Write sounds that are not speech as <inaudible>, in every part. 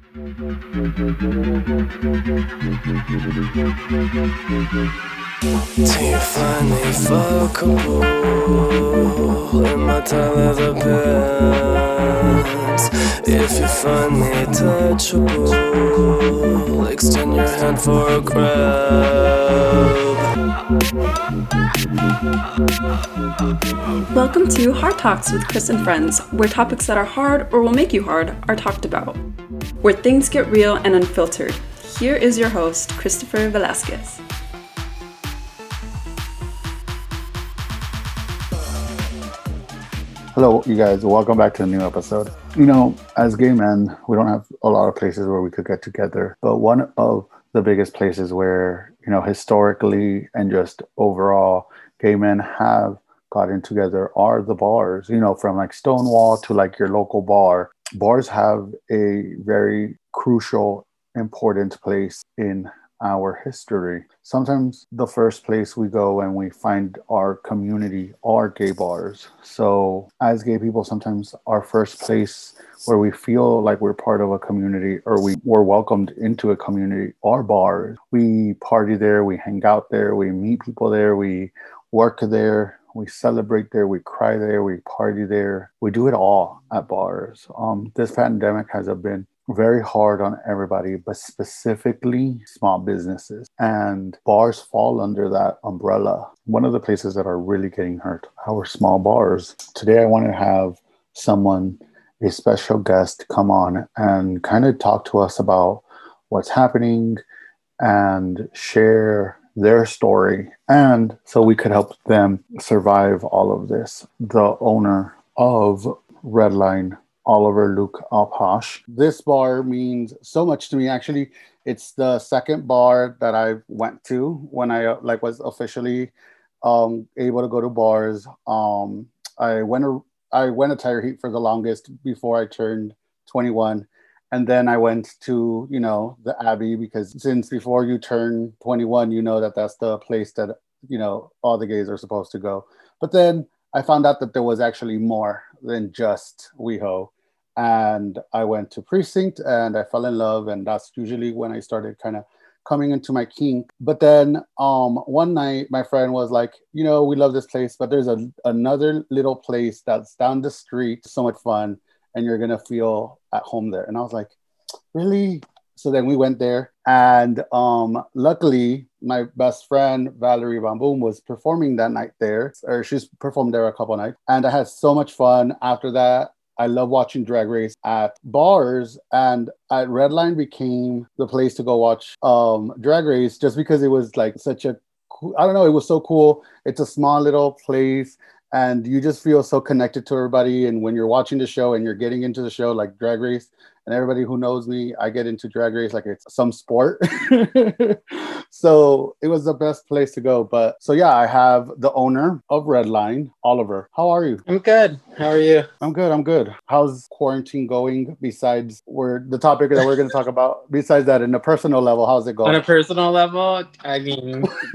Thank you. Till you find me fuckable in my time leather. If you find me touchable, extend your hand for a grab. Welcome to Hard Talks with Chris and Friends, where topics that are hard or will make you hard are talked about, where things get real and unfiltered. Here is your host, Christopher Velasquez. Hello, you guys. Welcome back to a new episode. You know, as gay men, we don't have a lot of places where we could get together, but one of the biggest places where, you know, historically and just overall, gay men have gotten together are the bars, you know, from like Stonewall to like your local bar. Bars have a very crucial, important place in our history. Sometimes the first place we go and we find our community are gay bars. So, as gay people, sometimes our first place where we feel like we're part of a community or we were welcomed into a community are bars. We party there, we hang out there, we meet people there, we work there, we celebrate there, we cry there, we party there. We do it all at bars. Um, this pandemic has been very hard on everybody, but specifically small businesses. And bars fall under that umbrella. One of the places that are really getting hurt, our small bars. Today, I want to have someone, a special guest, come on and kind of talk to us about what's happening and share their story. And so we could help them survive all of this. The owner of Redline Oliver Luke Alposh. This bar means so much to me. Actually, it's the second bar that I went to when I uh, like was officially um, able to go to bars. Um, I went a, I went a Tigerheat for the longest before I turned 21, and then I went to you know the Abbey because since before you turn 21, you know that that's the place that you know all the gays are supposed to go. But then I found out that there was actually more than just WeHo and I went to precinct and I fell in love, and that's usually when I started kind of coming into my kink. But then um, one night, my friend was like, you know, we love this place, but there's a, another little place that's down the street, so much fun, and you're gonna feel at home there. And I was like, really? So then we went there, and um, luckily, my best friend Valerie Bamboom was performing that night there, or she's performed there a couple nights, and I had so much fun. After that, I love watching Drag Race at bars, and at Redline became the place to go watch um, Drag Race just because it was like such a cool, I don't know, it was so cool. It's a small little place, and you just feel so connected to everybody. And when you're watching the show and you're getting into the show, like Drag Race, and everybody who knows me, I get into drag race like it's some sport. <laughs> so it was the best place to go. But so yeah, I have the owner of Redline, Oliver. How are you? I'm good. How are you? I'm good. I'm good. How's quarantine going? Besides, we're the topic that we're going to talk about. <laughs> Besides that, in a personal level, how's it going? On a personal level, I mean, <laughs>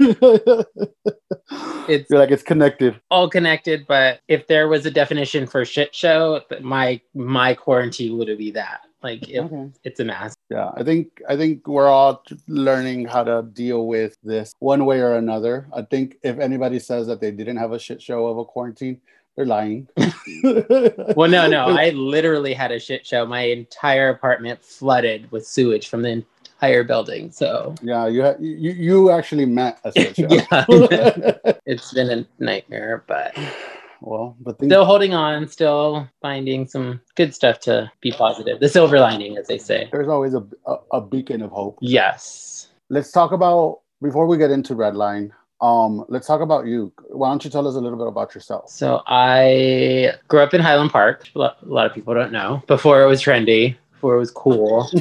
it's You're like it's connected. All connected. But if there was a definition for shit show, my my quarantine would be that. Like it, okay. it's a mess. Yeah, I think I think we're all learning how to deal with this one way or another. I think if anybody says that they didn't have a shit show of a quarantine, they're lying. <laughs> well, no, no, I literally had a shit show. My entire apartment flooded with sewage from the entire building. So yeah, you ha- you you actually met a shit show. <laughs> yeah, <laughs> it's been a nightmare, but well, but things- still holding on, still finding some good stuff to be positive. The silver lining, as they say. There's always a, a, a beacon of hope. Yes. Let's talk about before we get into Redline. Um, let's talk about you. Why don't you tell us a little bit about yourself? So I grew up in Highland Park. A lot of people don't know. Before it was trendy, before it was cool. <laughs> so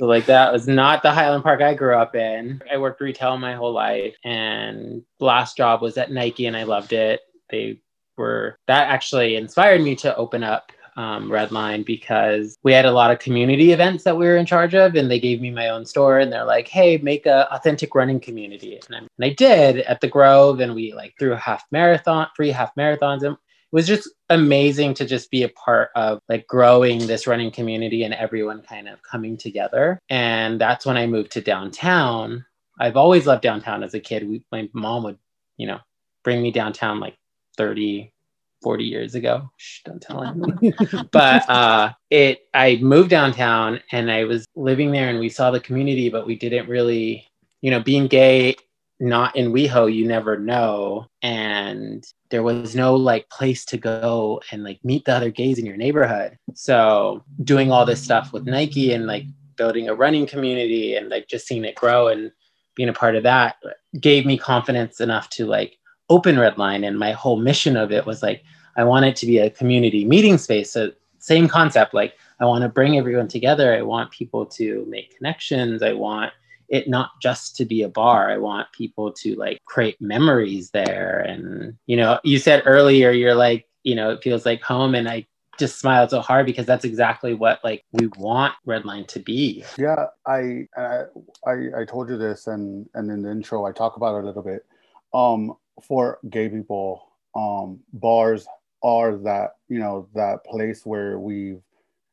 like that was not the Highland Park I grew up in. I worked retail my whole life, and last job was at Nike, and I loved it they were that actually inspired me to open up um, Redline because we had a lot of community events that we were in charge of, and they gave me my own store, and they're like, "Hey, make a authentic running community," and I, and I did at the Grove, and we like threw a half marathon, three half marathons, and it was just amazing to just be a part of like growing this running community and everyone kind of coming together. And that's when I moved to downtown. I've always loved downtown as a kid. We, my mom would, you know, bring me downtown like 30, 40 years ago. Shh, don't tell anyone. but uh, it, I moved downtown and I was living there and we saw the community, but we didn't really, you know, being gay not in WeHo, you never know. And there was no like place to go and like meet the other gays in your neighborhood. So doing all this stuff with Nike and like building a running community and like just seeing it grow and being a part of that gave me confidence enough to like open Redline. And my whole mission of it was like, I want it to be a community meeting space. So same concept, like I want to bring everyone together. I want people to make connections. I want it not just to be a bar. I want people to like create memories there. And, you know, you said earlier, you're like, you know, it feels like home. And I just smiled so hard because that's exactly what like we want Redline to be. Yeah, I I I told you this and and in the intro I talk about it a little bit. Um for gay people, um bars are that, you know, that place where we've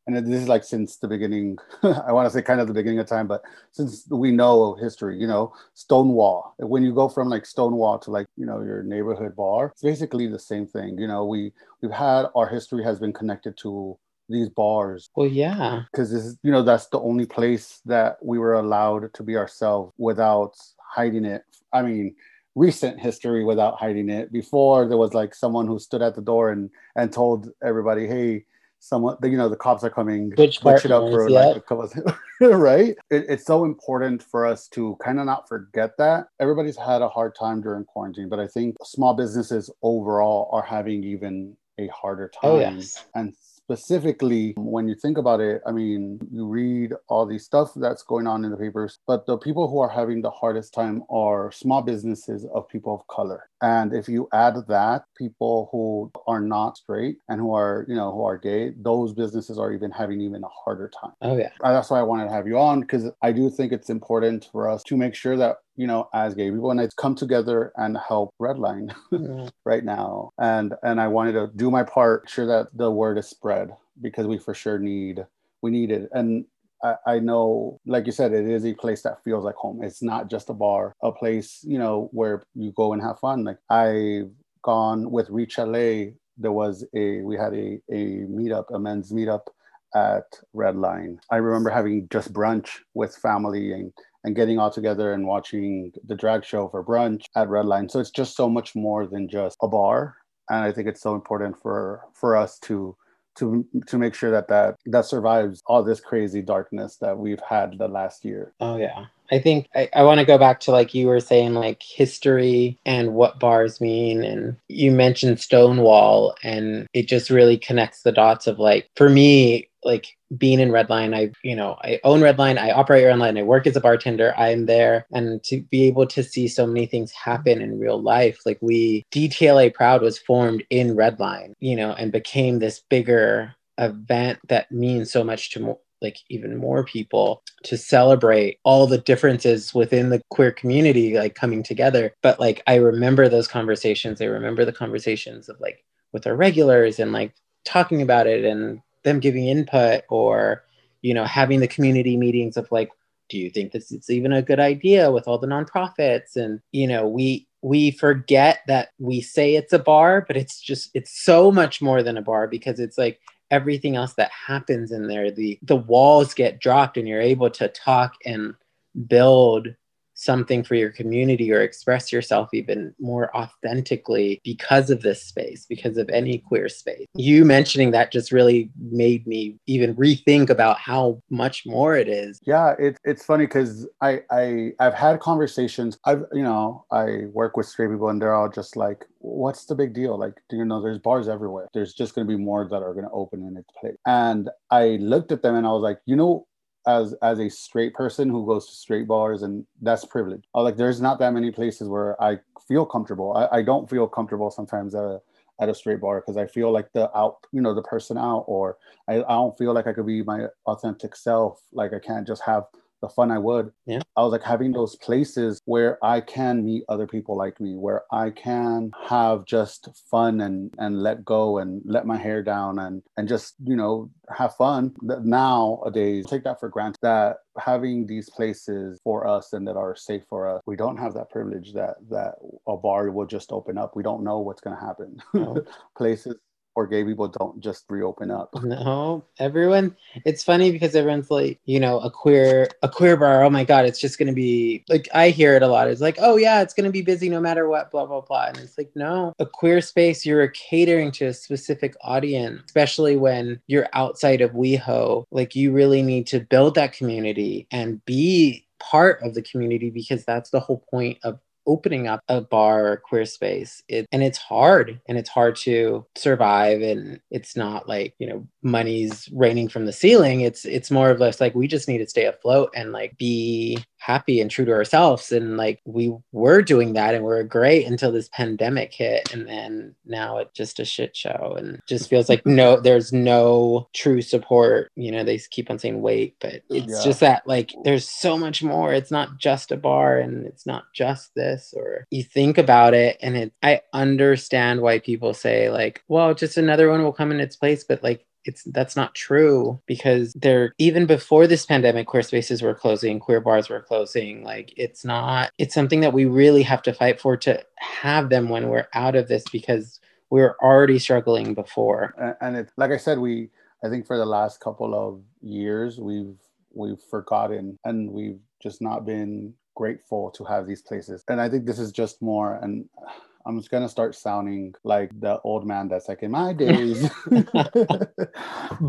and this is like since the beginning <laughs> i want to say kind of the beginning of time but since we know history you know stonewall. When you go from like stonewall to like you know your neighborhood bar it's basically the same thing you know we we've had our history has been connected to these bars. Well yeah. Because this is you know that's the only place that we were allowed to be ourselves without hiding it. I mean recent history without hiding it before there was like someone who stood at the door and and told everybody hey someone you know the cops are coming Which push it up for like a couple of, <laughs> right it, it's so important for us to kind of not forget that everybody's had a hard time during quarantine but i think small businesses overall are having even a harder time. Oh, time yes. and specifically when you think about it i mean you read all these stuff that's going on in the papers but the people who are having the hardest time are small businesses of people of color and if you add that people who are not straight and who are you know who are gay those businesses are even having even a harder time Oh yeah. that's why I wanted to have you on because I do think it's important for us to make sure that you know as gay people and I come together and help Redline Yeah. Mm-hmm. <laughs> right now. And and I wanted to do my part sure that the word is spread because we for sure need we need it. And I, I know like you said it is a place that feels like home. It's not just a bar a place you know where you go and have fun. Like I've gone with Reach LA there was a we had a a meetup a men's meetup at Redline. I remember having just brunch with family and, and getting all together and watching the drag show for brunch at Redline. So it's just so much more than just a bar. And I think it's so important for for us to to to make sure that that that survives all this crazy darkness that we've had the last year. Oh yeah. I think I, I want to go back to like you were saying, like history and what bars mean. And you mentioned Stonewall, and it just really connects the dots of like, for me, like being in Redline, I, you know, I own Redline, I operate Redline, I work as a bartender, I'm there. And to be able to see so many things happen in real life, like we, DTLA Proud was formed in Redline, you know, and became this bigger event that means so much to more like even more people to celebrate all the differences within the queer community like coming together but like i remember those conversations i remember the conversations of like with our regulars and like talking about it and them giving input or you know having the community meetings of like do you think this is even a good idea with all the nonprofits? And you know we we forget that we say it's a bar but it's just it's so much more than a bar because it's like everything else that happens in there. The the walls get dropped and you're able to talk and build something for your community or express yourself even more authentically because of this space because of any queer space you mentioning that just really made me even rethink about how much more it is Yeah, it's it's funny because I I I've had conversations. I've you know I work with straight people and they're all just like, what's the big deal? Like, you know there's bars everywhere. There's just going to be more that are going to open in its place. And I looked at them and I was like, you know, as as a straight person who goes to straight bars and that's privilege. I like, there's not that many places where I feel comfortable. I, I don't feel comfortable sometimes at a at a straight bar because I feel like the out, you know, the person out, or I, I don't feel like I could be my authentic self. Like I can't just have the fun I would. Yeah. I was like having those places where I can meet other people like me, where I can have just fun and and let go and let my hair down and and just you know have fun. Nowadays take that for granted that having these places for us and that are safe for us, we don't have that privilege that that a bar will just open up. We don't know what's going to happen. No. <laughs> places or gay people don't just reopen up. <laughs> No, everyone. It's funny because everyone's like, you know, a queer, a queer bar. Oh my god, it's just gonna be like I hear it a lot. It's like, oh yeah, it's gonna be busy no matter what. Blah blah blah. And it's like, no, a queer space. You're catering to a specific audience, especially when you're outside of WeHo. Like you really need to build that community and be part of the community because that's the whole point of opening up a bar or queer space it, and it's hard and it's hard to survive and it's not like you know money's raining from the ceiling it's it's more of less like we just need to stay afloat and like be happy and true to ourselves. And like we were doing that and we are great until this pandemic hit. And then now it's just a shit show and just feels like no there's no true support. You know they keep on saying wait but it's Yeah. just that like there's so much more. It's not just a bar and it's not just this or you think about it. And it i understand why people say like well just another one will come in its place but like it's that's not true because they're even before this pandemic queer spaces were closing queer bars were closing like it's not it's something that we really have to fight for to have them when we're out of this because we were already struggling before. And, and it like i said we i think for the last couple of years we've we've forgotten and we've just not been grateful to have these places. And i think this is just more and i'm just going to start sounding like the old man that's like in my <laughs> days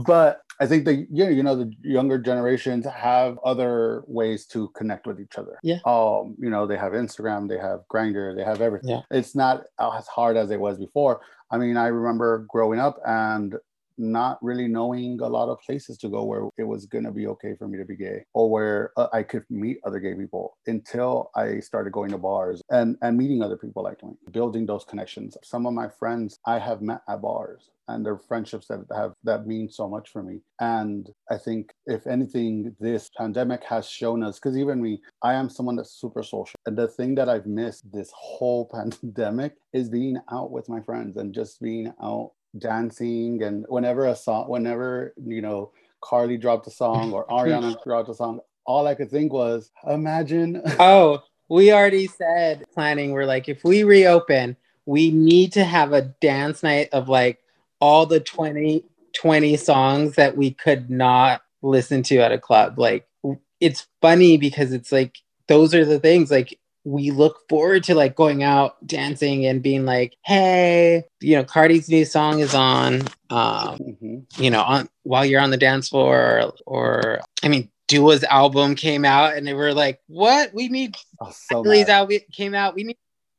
but i think the you know, you know the younger generations have other ways to connect with each other Yeah. um you know they have instagram they have Grindr they have everything Yeah. it's not as hard as it was before I mean, I remember growing up and not really knowing a lot of places to go where it was going to be okay for me to be gay or where uh, I could meet other gay people until I started going to bars and, and meeting other people like me, building those connections. Some of my friends I have met at bars and they're friendships that have that mean so much for me. And I think if anything, this pandemic has shown us, because even me, I am someone that's super social. And the thing that I've missed this whole <laughs> pandemic is being out with my friends and just being out dancing and whenever a song whenever you know carly dropped a song or ariana <laughs> dropped a song all i could think was imagine. <laughs> Oh we already said planning. We're like if we reopen we need to have a dance night of like all the 20 20 songs that we could not listen to at a club. Like it's funny because it's like those are the things. Like we look forward to like going out dancing and being like hey you know cardi's new song is on um Mhm. you know on while you're on the dance floor or, or i mean dua's album came out and they were like what we need was so mad. album came out we need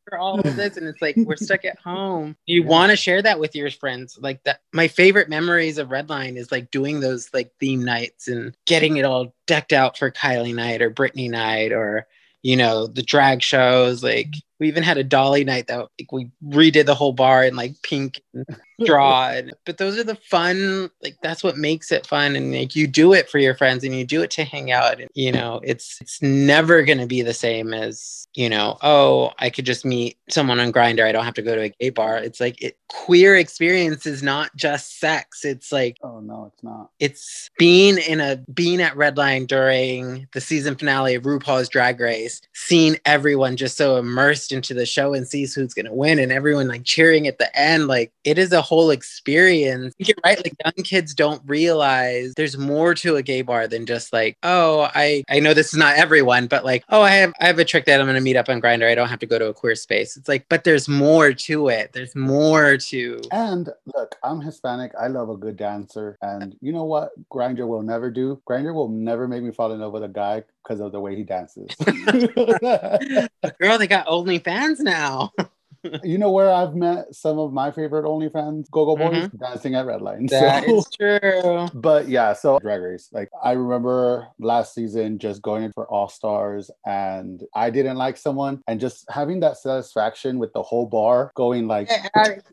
for all of this and it's like we're stuck at <laughs> home you Yeah. want to share that with your friends like that my favorite memories of redline is like doing those like theme nights and getting it all decked out for kylie night or Britney night or you know the drag shows like we even had a dolly night that like, we redid the whole bar in like pink and straw. <laughs> And, but those are the fun like that's what makes it fun. And like you do it for your friends and you do it to hang out. And you know it's it's never going to be the same as you know oh i could just meet someone on Grindr i don't have to go to a gay bar. It's like it queer experience is not just sex. It's like oh no it's not. it's being in a being at Redline during the season finale of RuPaul's Drag Race, seeing everyone just so immersed into the show and sees who's gonna win, and everyone like cheering at the end. Like it is a whole experience. You're right. Like young kids don't realize there's more to a gay bar than just like, oh, I I know this is not everyone, but like, oh, I have I have a trick that I'm gonna meet up on Grindr. I don't have to go to a queer space. It's like, but there's more to it. There's more to. and look i'm hispanic i love a good dancer and you know what Grindr will never do Grindr will never make me fall in love with a guy because of the way he dances <laughs> girl, they got OnlyFans now. <laughs> you know where I've met some of my favorite OnlyFans Go-Go Boys Mhm. dancing at Redline. <laughs> That so, is true. but yeah, so Drag Race. Like I remember last season just going in for All Stars, and I didn't like someone, and just having that satisfaction with the whole bar going like.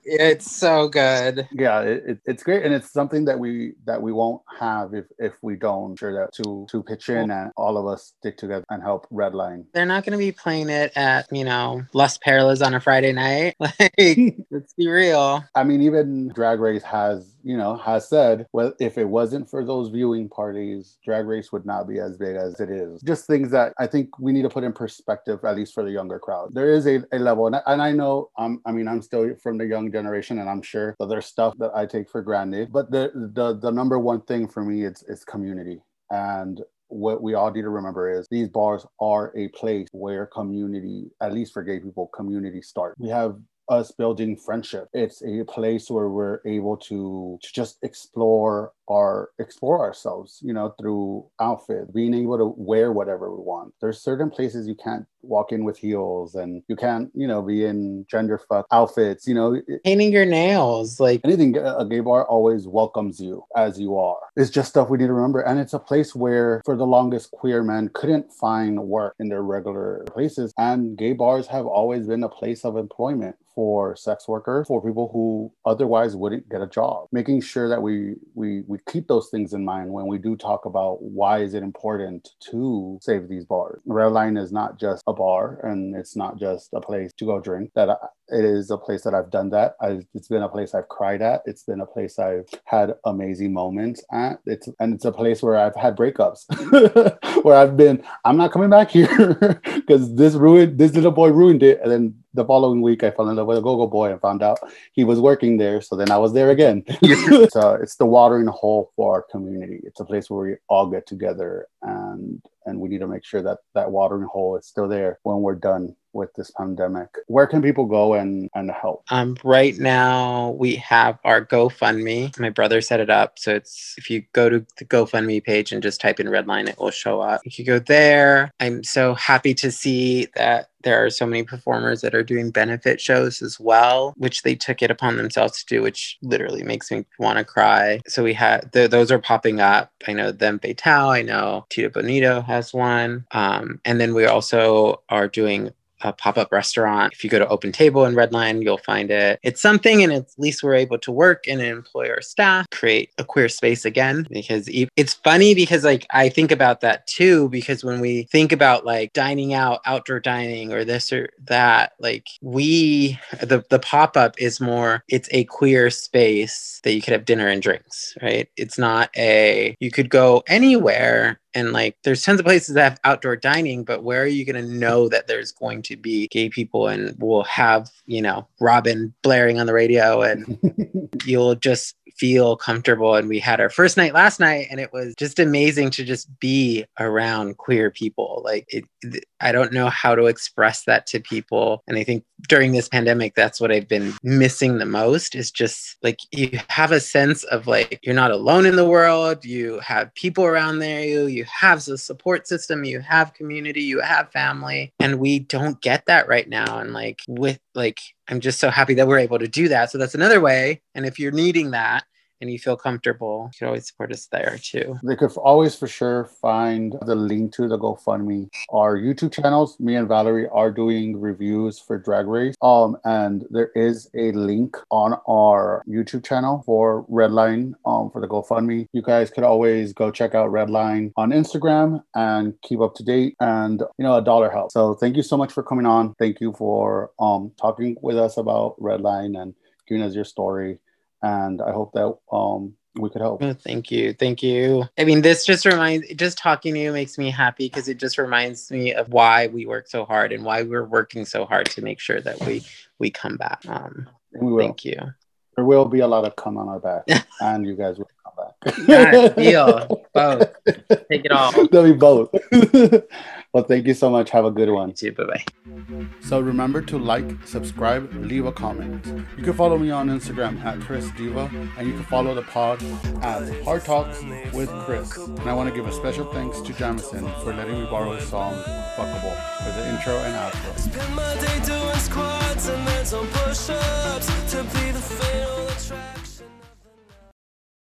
It's so good. Yeah, it, it, it's great, and it's something that we that we won't have if if we don't sure that to to pitch in and all of us stick together and help Redline. They're not going to be playing it at, you know, Las Perlas on a Friday night. <laughs> Like, <laughs> let's be real. I mean, even Drag Race has, you know, has said, well, if it wasn't for those viewing parties, Drag Race would not be as big as it is. Just things that I think we need to put in perspective, at least for the younger crowd. There is a, a level, and I, and I know, um, I mean, I'm still from the young generation, and I'm sure that there's stuff that I take for granted. But the the, the number one thing for me, it's it's community. And what we all need to remember is these bars are a place where community, at least for gay people, community start. We have us building friendship. It's a place where we're able to, to just explore our explore ourselves, you know, through outfit, being able to wear whatever we want. There's certain places you can't walk in with heels and you can't, you know, be in gender fuck outfits, you know, Painting your nails. Like, anything uh, a gay bar always welcomes you as you are it's just stuff we need to remember and it's a place where for the longest queer men couldn't find work in their regular places and gay bars have always been a place of employment for sex workers for people who otherwise wouldn't get a job making sure that we we we keep those things in mind when we do talk about why is it important to save these bars. Redline is not just a bar and it's not just a place to go drink that it is a place that I've done that. I, it's been a place I've cried at. It's been a place I've had amazing moments at. It's and it's a place where I've had breakups, <laughs> where I've been. I'm not coming back here <laughs> because this ruined. This little boy ruined it. And then the following week, I fell in love with a go-go boy and found out he was working there. So then I was there again. <laughs> so it's the watering hole for our community. It's a place where we all get together and and we need to make sure that that watering hole is still there when we're done with this pandemic. Where can people go and and help? Um, right now we have our GoFundMe. My brother set it up, so it's if you go to the GoFundMe page and just type in Redline, it will show up. If You go there. I'm so happy to see that there are so many performers that are doing benefit shows as well, which they took it upon themselves to do, which literally makes me want to cry. So we had th- those are popping up. I know them Betal. I know Tito Bonito has one, um, and then we also are doing a pop-up restaurant. If you go to Open Table in Redline, you'll find it. It's something, and at least we're able to work and employ our staff, create a queer space again. Because it's funny because like I think about that too. Because when we think about like dining out, outdoor dining, or this or that, like we the the pop-up is more. It's a queer space that you could have dinner and drinks, right? It's not a you could go anywhere and like there's tons of places that have outdoor dining but where are you going to know that there's going to be gay people and we'll have you know Robyn blaring on the radio and <laughs> you'll just feel comfortable and we had our first night last night and it was just amazing to just be around queer people. Like it i don't know how to express that to people and i think during this pandemic that's what i've been missing the most is just like you have a sense of like you're not alone in the world you have people around there you you have the support system you have community you have family and we don't get that right now and like with like i'm just so happy that we're able to do that. So that's another way and if you're needing that and you feel comfortable you can always support us there too They could always for sure find the link to the GoFundMe. Our YouTube channels, me and Valerie are doing reviews for Drag Race. Um, and there is a link on our YouTube channel for Redline um for the GoFundMe. You guys could always go check out Redline on Instagram and keep up to date. And you know, a dollar helps. So thank you so much for coming on. Thank you for um talking with us about Redline and giving us your story. And I hope that um we could help. Oh, thank you. Thank you. I mean, this just reminds, just talking to you makes me happy because it just reminds me of why we work so hard and why we're working so hard to make sure that we we come back. Um, We will. thank you. There will be a lot of come on our back, <laughs> and you guys will come back. Yeah, deal. <laughs> Both. Take it all. There'll be both. <laughs> Well, thank you so much. Have a good one. You too. Bye bye. So remember to like, subscribe, leave a comment. You can follow me on Instagram at Chris Diva, and you can follow the pod at Hard Talks with Chris. And I want to give a special thanks to Jamison for letting me borrow his song Fuckable for the intro and outro.